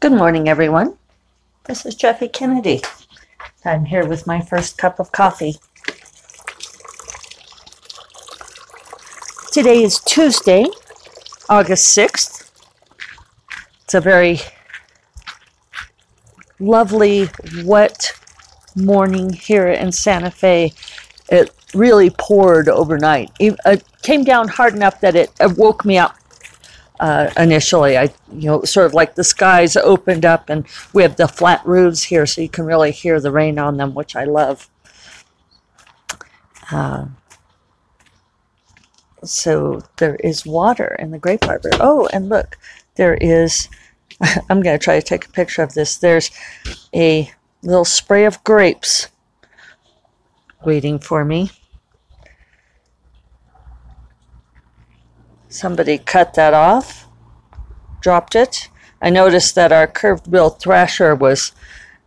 Good morning, everyone. This is Jeffe Kennedy. I'm here with my first cup of coffee. Today is Tuesday, August 6th. It's a very lovely, wet morning here in Santa Fe. It really poured overnight. It came down hard enough that it woke me up uh, initially. I, you know, sort of like the skies opened up, and we have the flat roofs here, so you can really hear the rain on them, which I love. Uh, so there is water in the grape arbor. Oh, and look, there is. I'm going to try to take a picture of this. There's a little spray of grapes waiting for me. Somebody cut that off, dropped it. I noticed that our curved bill thrasher was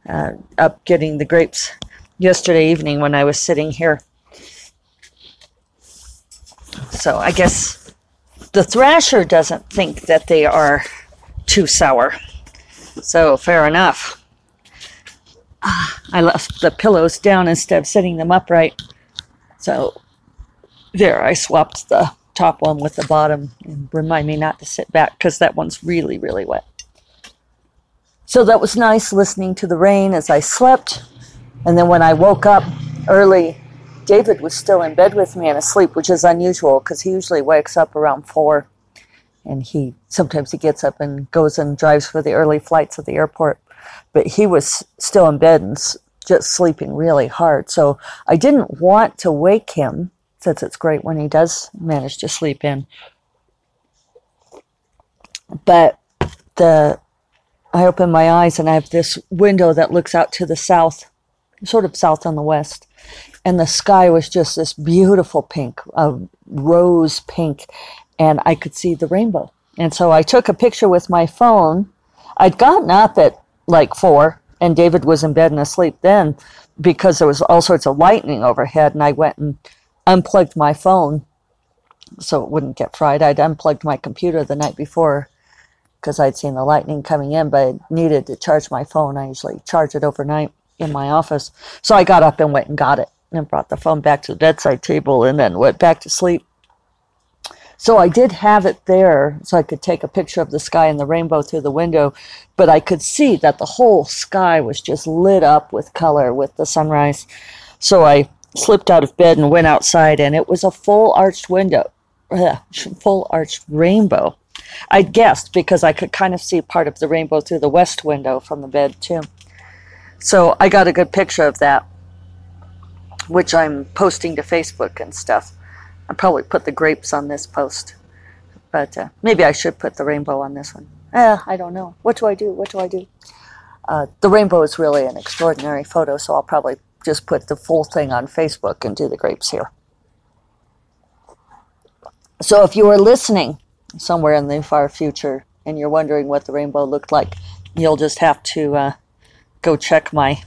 uh, up getting the grapes yesterday evening when I was sitting here. So I guess the thrasher doesn't think that they are too sour. So fair enough. I left the pillows down instead of setting them upright. So there, I swapped the top one with the bottom and remind me not to sit back because that one's really, really wet. So that was nice listening to the rain as I slept. And then when I woke up early, David was still in bed with me and asleep, which is unusual because he usually wakes up around four. And he sometimes he gets up and goes and drives for the early flights at the airport. But he was still in bed and just sleeping really hard. So I didn't want to wake him since it's great when he does manage to sleep in. But the I open my eyes and I have this window that looks out to the south, sort of south on the west. And the sky was just this beautiful pink, a rose pink, and I could see the rainbow. And so I took a picture with my phone. I'd gotten up at like four, and David was in bed and asleep then because there was all sorts of lightning overhead. And I went and unplugged my phone so it wouldn't get fried. I'd unplugged my computer the night before because I'd seen the lightning coming in, but I needed to charge my phone. I usually charge it overnight in my office. So I got up and went and got it and brought the phone back to the bedside table and then went back to sleep. So I did have it there so I could take a picture of the sky and the rainbow through the window, but I could see that the whole sky was just lit up with color with the sunrise. So I slipped out of bed and went outside, and it was a full arched window, full arched rainbow. I guessed because I could kind of see part of the rainbow through the west window from the bed, too. So I got a good picture of that, which I'm posting to Facebook and stuff. I'll probably put the grapes on this post, but uh, maybe I should put the rainbow on this one. Eh, I don't know. What do I do? What do I do? Uh, the rainbow is really an extraordinary photo, so I'll probably just put the full thing on Facebook and do the grapes here. So if you are listening somewhere in the far future and you're wondering what the rainbow looked like, you'll just have to uh, go check my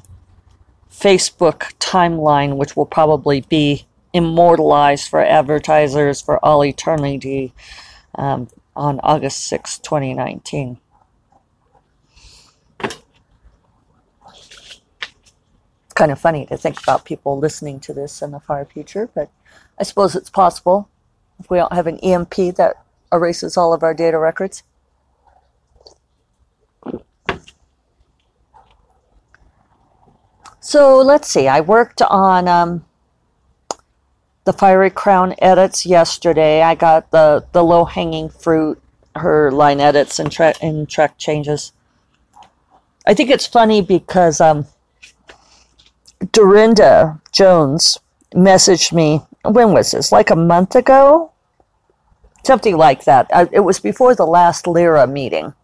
Facebook timeline, which will probably be immortalized for advertisers for all eternity um, on August 6, 2019. Kind of funny to think about people listening to this in the far future, but I suppose it's possible if we don't have an EMP that erases all of our data records. So let's see, I worked on um, the Fiery Crown edits yesterday. I got the, the low hanging fruit, her line edits and, tra- and track changes. I think it's funny because um, Darynda Jones messaged me. When was this? Like a month ago? Something like that. Uh, it was before the last LERA meeting.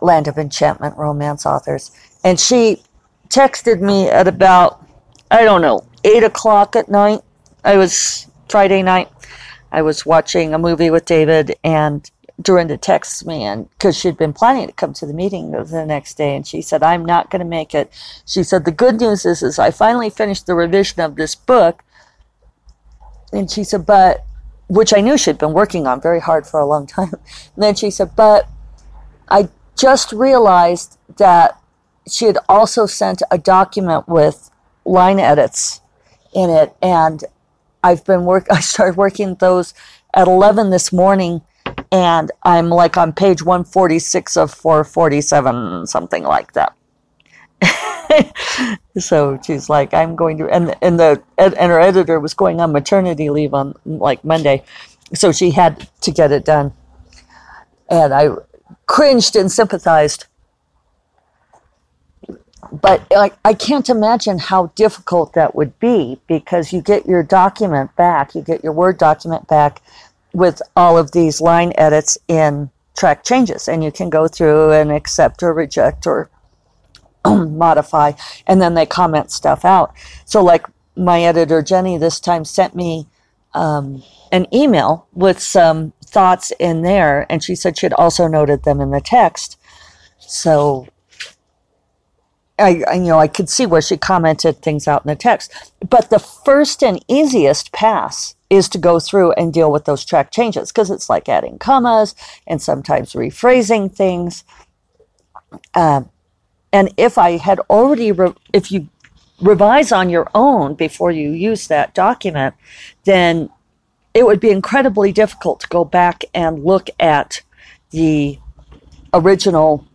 Land of Enchantment romance authors. And she texted me at about, I don't know, 8 o'clock at night. I was Friday night. I was watching a movie with David, and Darynda texts me and because she'd been planning to come to the meeting the next day and she said i'm not going to make it. She said the good news is is i finally finished the revision of this book. And she said but which i knew she'd been working on very hard for a long time and then she said but i just realized that she had also sent a document with line edits in it and I've been work I started working those at 11 this morning and I'm like on page 146 of 447 something like that. so she's like I'm going to and and the and her editor was going on maternity leave on like Monday. So she had to get it done. And I cringed and sympathized but I, I can't imagine how difficult that would be because you get your document back, you get your Word document back with all of these line edits in track changes, and you can go through and accept or reject or modify, and then they comment stuff out. So, like my editor Jenny this time sent me um, an email with some thoughts in there, and she said she had also noted them in the text. So I, you know, I could see where she commented things out in the text. But the first and easiest pass is to go through and deal with those track changes because it's like adding commas and sometimes rephrasing things. Um, and if I had already, re- if you revise on your own before you use that document, then it would be incredibly difficult to go back and look at the original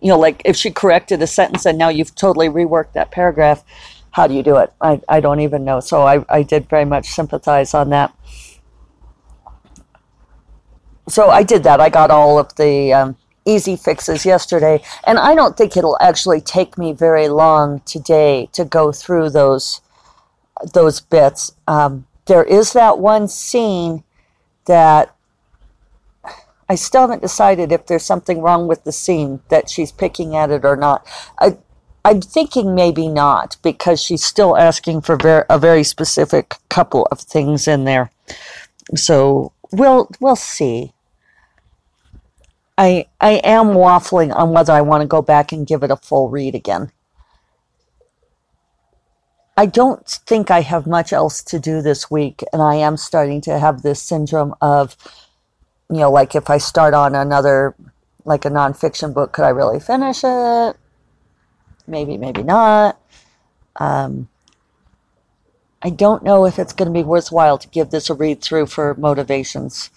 you know, like if she corrected a sentence and now you've totally reworked that paragraph, how do you do it? I, I don't even know. So I, I did very much sympathize on that. So I did that. I got all of the um, easy fixes yesterday. And I don't think it'll actually take me very long today to go through those those bits. Um, there is that one scene that I still haven't decided if there's something wrong with the scene that she's picking at it or not. I, I'm thinking maybe not because she's still asking for a very specific couple of things in there. So we'll we'll see. I I am waffling on whether I want to go back and give it a full read again. I don't think I have much else to do this week, and I am starting to have this syndrome of you know, like if I start on another, like a nonfiction book, could I really finish it? Maybe, maybe not. Um, I don't know if it's going to be worthwhile to give this a read through for motivations.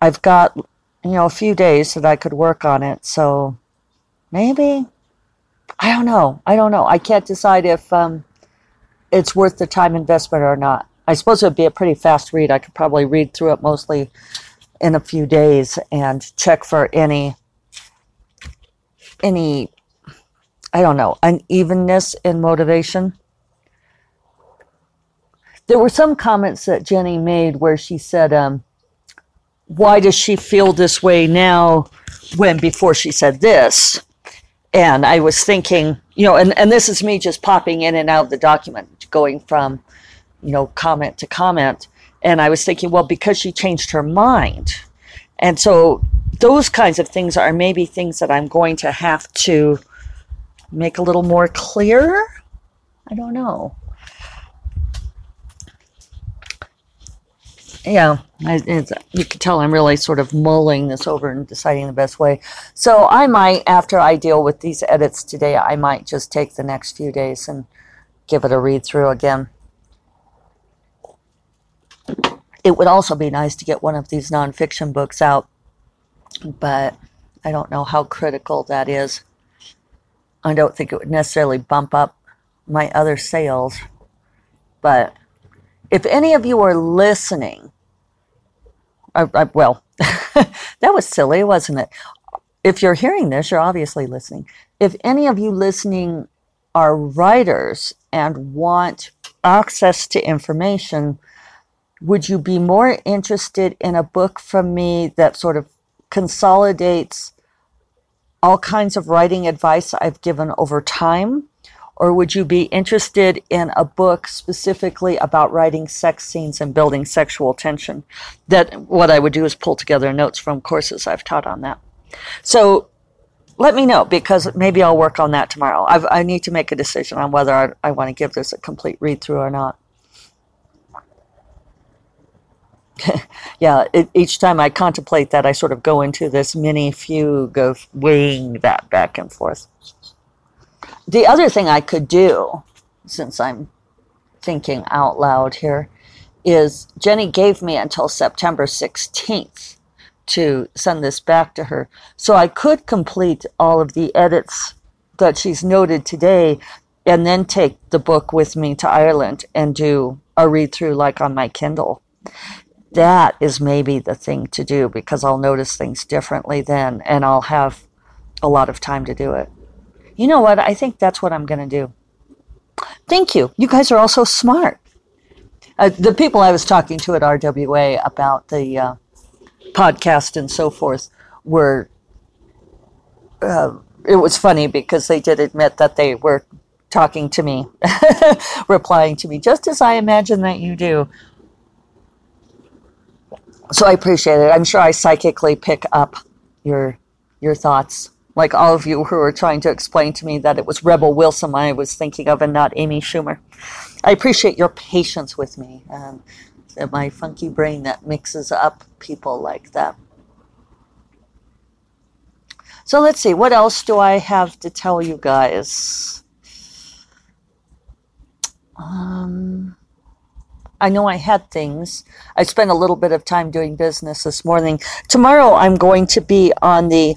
I've got, you know, a few days that I could work on it, so maybe. I don't know. I don't know. I can't decide if um, it's worth the time investment or not. I suppose it would be a pretty fast read. I could probably read through it mostly in a few days and check for any any I don't know unevenness in motivation. There were some comments that Jenny made where she said, um, "Why does she feel this way now when before she said this?" And I was thinking, you know, and, and this is me just popping in and out of the document, going from, you know, comment to comment. And I was thinking, well, because she changed her mind. And so those kinds of things are maybe things that I'm going to have to make a little more clear. I don't know. Yeah, you can tell I'm really sort of mulling this over and deciding the best way. So I might, after I deal with these edits today, I might just take the next few days and give it a read through again. It would also be nice to get one of these nonfiction books out, but I don't know how critical that is. I don't think it would necessarily bump up my other sales. But if any of you are listening, I, I, well, that was silly, wasn't it? If you're hearing this, you're obviously listening. If any of you listening are writers and want access to information, would you be more interested in a book from me that sort of consolidates all kinds of writing advice I've given over time? Or would you be interested in a book specifically about writing sex scenes and building sexual tension? That what I would do is pull together notes from courses I've taught on that. So let me know because maybe I'll work on that tomorrow. I've, i need to make a decision on whether I, I want to give this a complete read through or not. yeah, it, each time I contemplate that, I sort of go into this mini fugue of weighing that back and forth. The other thing I could do, since I'm thinking out loud here, is Jenny gave me until September 16th to send this back to her. So I could complete all of the edits that she's noted today and then take the book with me to Ireland and do a read through like on my Kindle. That is maybe the thing to do because I'll notice things differently then and I'll have a lot of time to do it. You know what? I think that's what I'm going to do. Thank you. You guys are all so smart. Uh, the people I was talking to at RWA about the uh, podcast and so forth were. Uh, it was funny because they did admit that they were talking to me, replying to me, just as I imagine that you do. So I appreciate it. I'm sure I psychically pick up your your thoughts, like all of you who are trying to explain to me that it was Rebel Wilson I was thinking of and not Amy Schumer. I appreciate your patience with me and my funky brain that mixes up people like that. So let's see, what else do I have to tell you guys? Um, I know I had things. I spent a little bit of time doing business this morning. Tomorrow I'm going to be on the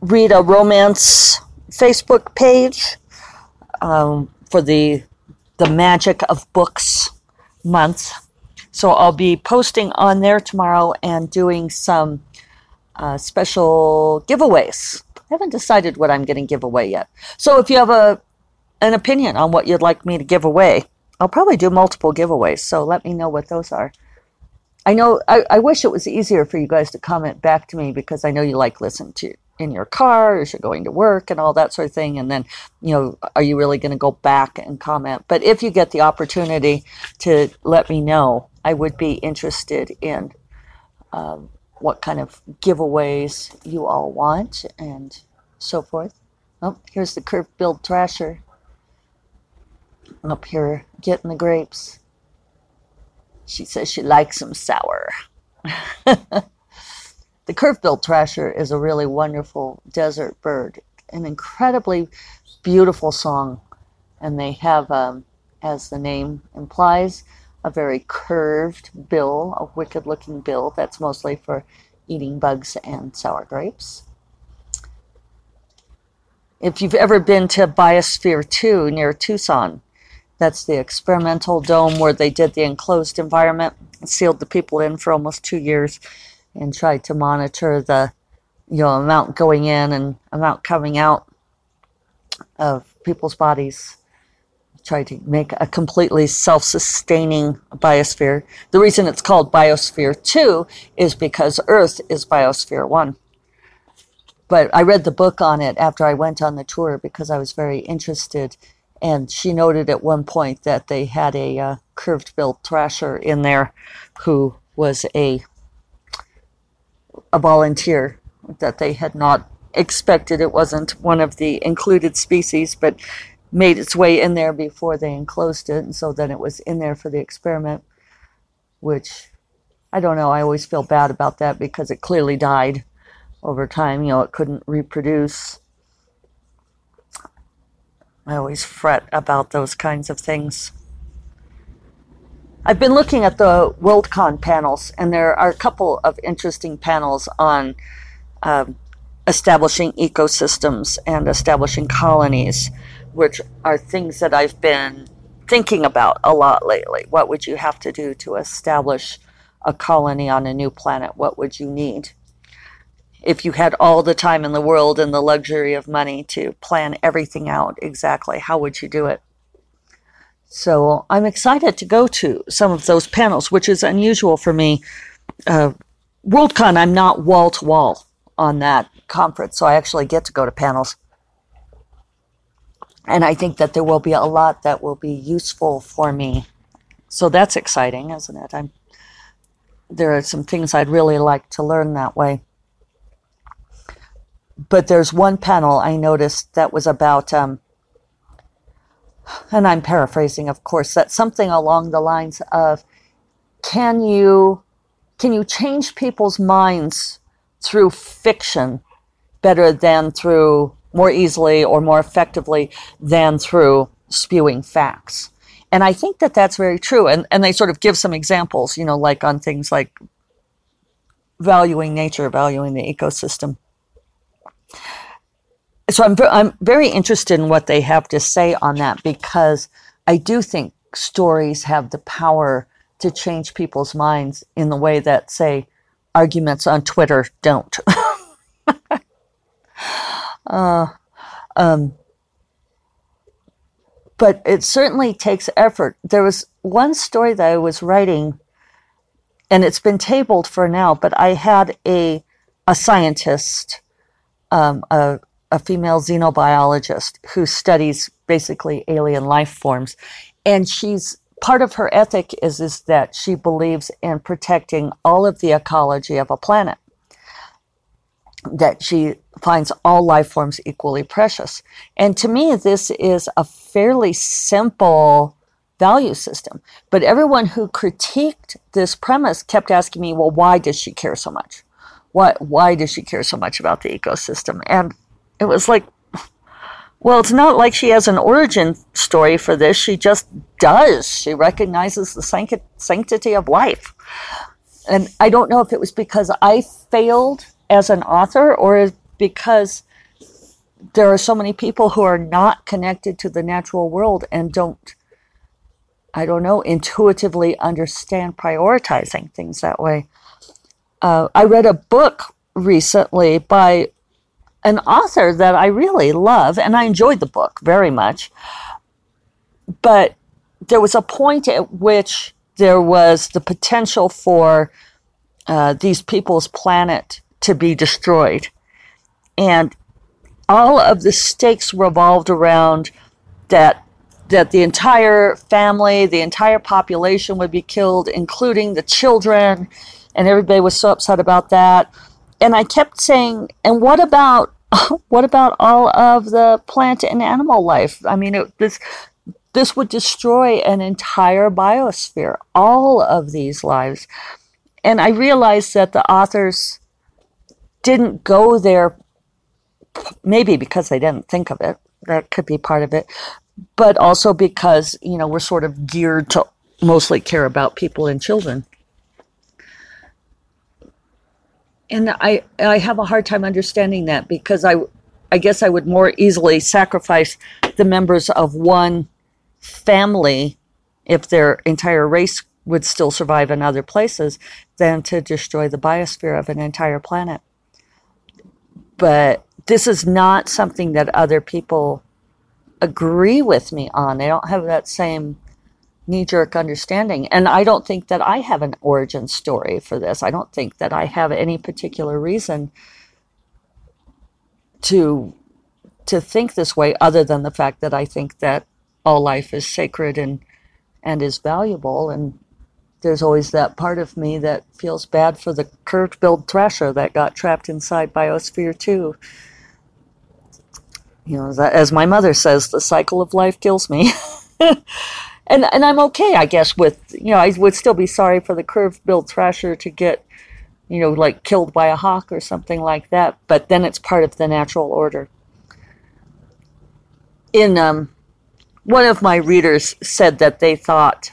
Read a Romance Facebook page um, for the the Magic of Books month. So I'll be posting on there tomorrow and doing some uh, special giveaways. I haven't decided what I'm going to give away yet. So if you have a an opinion on what you'd like me to give away. I'll probably do multiple giveaways, so let me know what those are. I know I, I wish it was easier for you guys to comment back to me because I know you like listen to in your car as you're going to work and all that sort of thing. And then, you know, are you really going to go back and comment? But if you get the opportunity to let me know, I would be interested in um, what kind of giveaways you all want and so forth. Oh, here's the curved billed thrasher up here getting the grapes. She says she likes them sour. the curve-billed thrasher is a really wonderful desert bird, an incredibly beautiful song, and they have, um, as the name implies, a very curved bill, a wicked-looking bill that's mostly for eating bugs and sour grapes. If you've ever been to Biosphere 2 near Tucson, that's the experimental dome where they did the enclosed environment, sealed the people in for almost two years, and tried to monitor the you know amount going in and amount coming out of people's bodies. Tried to make a completely self-sustaining biosphere. The reason it's called Biosphere Two is because Earth is Biosphere One. But I read the book on it after I went on the tour because I was very interested and she noted at one point that they had a uh, curved billed thrasher in there who was a a volunteer that they had not expected. It wasn't one of the included species but made its way in there before they enclosed it. And so then it was in there for the experiment which I don't know. I always feel bad about that because it clearly died over time. You know it couldn't reproduce I always fret about those kinds of things. I've been looking at the Worldcon panels, and there are a couple of interesting panels on um, establishing ecosystems and establishing colonies, which are things that I've been thinking about a lot lately. What would you have to do to establish a colony on a new planet? What would you need? If you had all the time in the world and the luxury of money to plan everything out exactly, how would you do it? So I'm excited to go to some of those panels, which is unusual for me. Uh, Worldcon, I'm not wall to wall on that conference, so I actually get to go to panels. And I think that there will be a lot that will be useful for me. So that's exciting, isn't it? I'm, there are some things I'd really like to learn that way but there's one panel I noticed that was about, um, and I'm paraphrasing, of course, that something along the lines of can you can you change people's minds through fiction better than through more easily or more effectively than through spewing facts? And I think that that's very true. And, and they sort of give some examples, you know, like on things like valuing nature, valuing the ecosystem. So I'm, I'm very interested in what they have to say on that because I do think stories have the power to change people's minds in the way that, say, arguments on Twitter don't. uh, um, but it certainly takes effort. There was one story that I was writing, and it's been tabled for now, but I had a, a scientist, um, a, a female xenobiologist who studies basically alien life forms. And she's part of her ethic is, is that she believes in protecting all of the ecology of a planet. That she finds all life forms equally precious. And to me, this is a fairly simple value system. But everyone who critiqued this premise kept asking me, well, why does she care so much? Why, why does she care so much about the ecosystem? And it was like, well, it's not like she has an origin story for this. She just does. She recognizes the sanctity of life. And I don't know if it was because I failed as an author or because there are so many people who are not connected to the natural world and don't, I don't know, intuitively understand prioritizing things that way. Uh, I read a book recently by an author that I really love, and I enjoyed the book very much. But there was a point at which there was the potential for uh, these people's planet to be destroyed and all of the stakes revolved around that that the entire family, the entire population would be killed, including the children, and everybody was so upset about that. And I kept saying, and what about what about all of the plant and animal life? I mean, it, this this would destroy an entire biosphere, all of these lives. And I realized that the authors didn't go there maybe because they didn't think of it. That could be part of it. But also because, you know, we're sort of geared to mostly care about people and children. And I, I have a hard time understanding that because I, I guess I would more easily sacrifice the members of one family if their entire race would still survive in other places than to destroy the biosphere of an entire planet. But this is not something that other people agree with me on. They don't have that same knee jerk understanding. And I don't think that I have an origin story for this. I don't think that I have any particular reason to to think this way other than the fact that I think that all life is sacred and and is valuable and there's always that part of me that feels bad for the curved-billed thrasher that got trapped inside Biosphere 2 you know, as my mother says, the cycle of life kills me. and and I'm okay, I guess, with you know, I would still be sorry for the curved-billed thrasher to get, you know, like killed by a hawk or something like that. But then it's part of the natural order. In um, one of my readers said that they thought,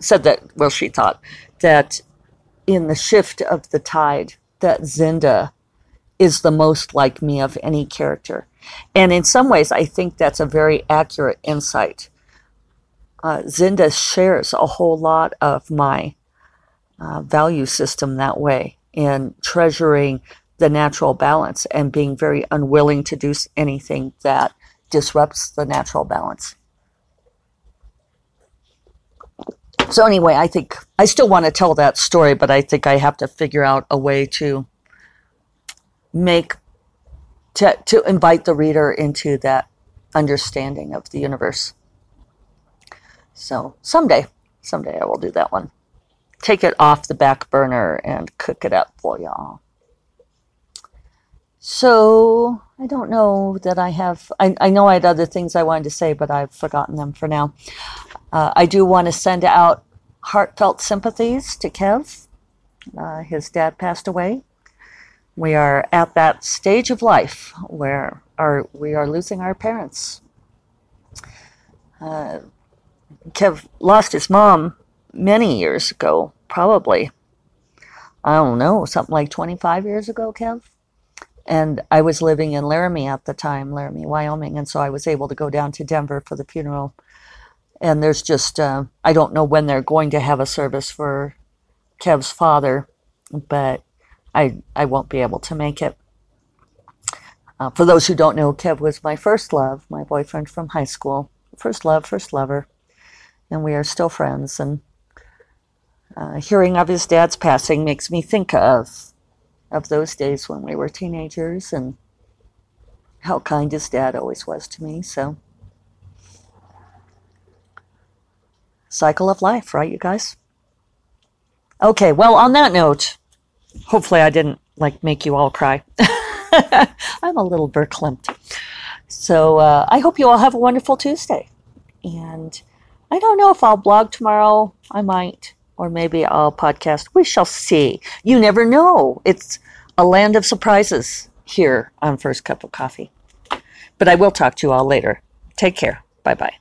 said that well, she thought that in the shift of the tide that Zynda is the most like me of any character and in some ways, I think that's a very accurate insight. Uh, Zynda shares a whole lot of my uh, value system that way in treasuring the natural balance and being very unwilling to do anything that disrupts the natural balance. So, anyway, I think I still want to tell that story, but I think I have to figure out a way to make to, to invite the reader into that understanding of the universe. So someday, someday I will do that one. Take it off the back burner and cook it up for y'all. So I don't know that I have, I, I know I had other things I wanted to say, but I've forgotten them for now. Uh, I do want to send out heartfelt sympathies to Kev Uh, his dad passed away. We are at that stage of life where our, we are losing our parents. Uh, Kev lost his mom many years ago, probably. I don't know, something like 25 years ago, Kev. And I was living in Laramie at the time, Laramie, Wyoming, and so I was able to go down to Denver for the funeral. And there's just, uh, I don't know when they're going to have a service for Kev's father, but I, I won't be able to make it. Uh, for those who don't know, Kev was my first love, my boyfriend from high school. First love, first lover. And we are still friends. And uh, hearing of his dad's passing makes me think of of those days when we were teenagers and how kind his dad always was to me. So, cycle of life, right, you guys? Okay, well, on that note, hopefully I didn't like make you all cry. I'm a little verklempt. So, uh, I hope you all have a wonderful Tuesday. And I don't know if I'll blog tomorrow. I might or maybe I'll podcast. We shall see. You never know. It's a land of surprises here on First Cup of Coffee. But I will talk to you all later. Take care. Bye bye.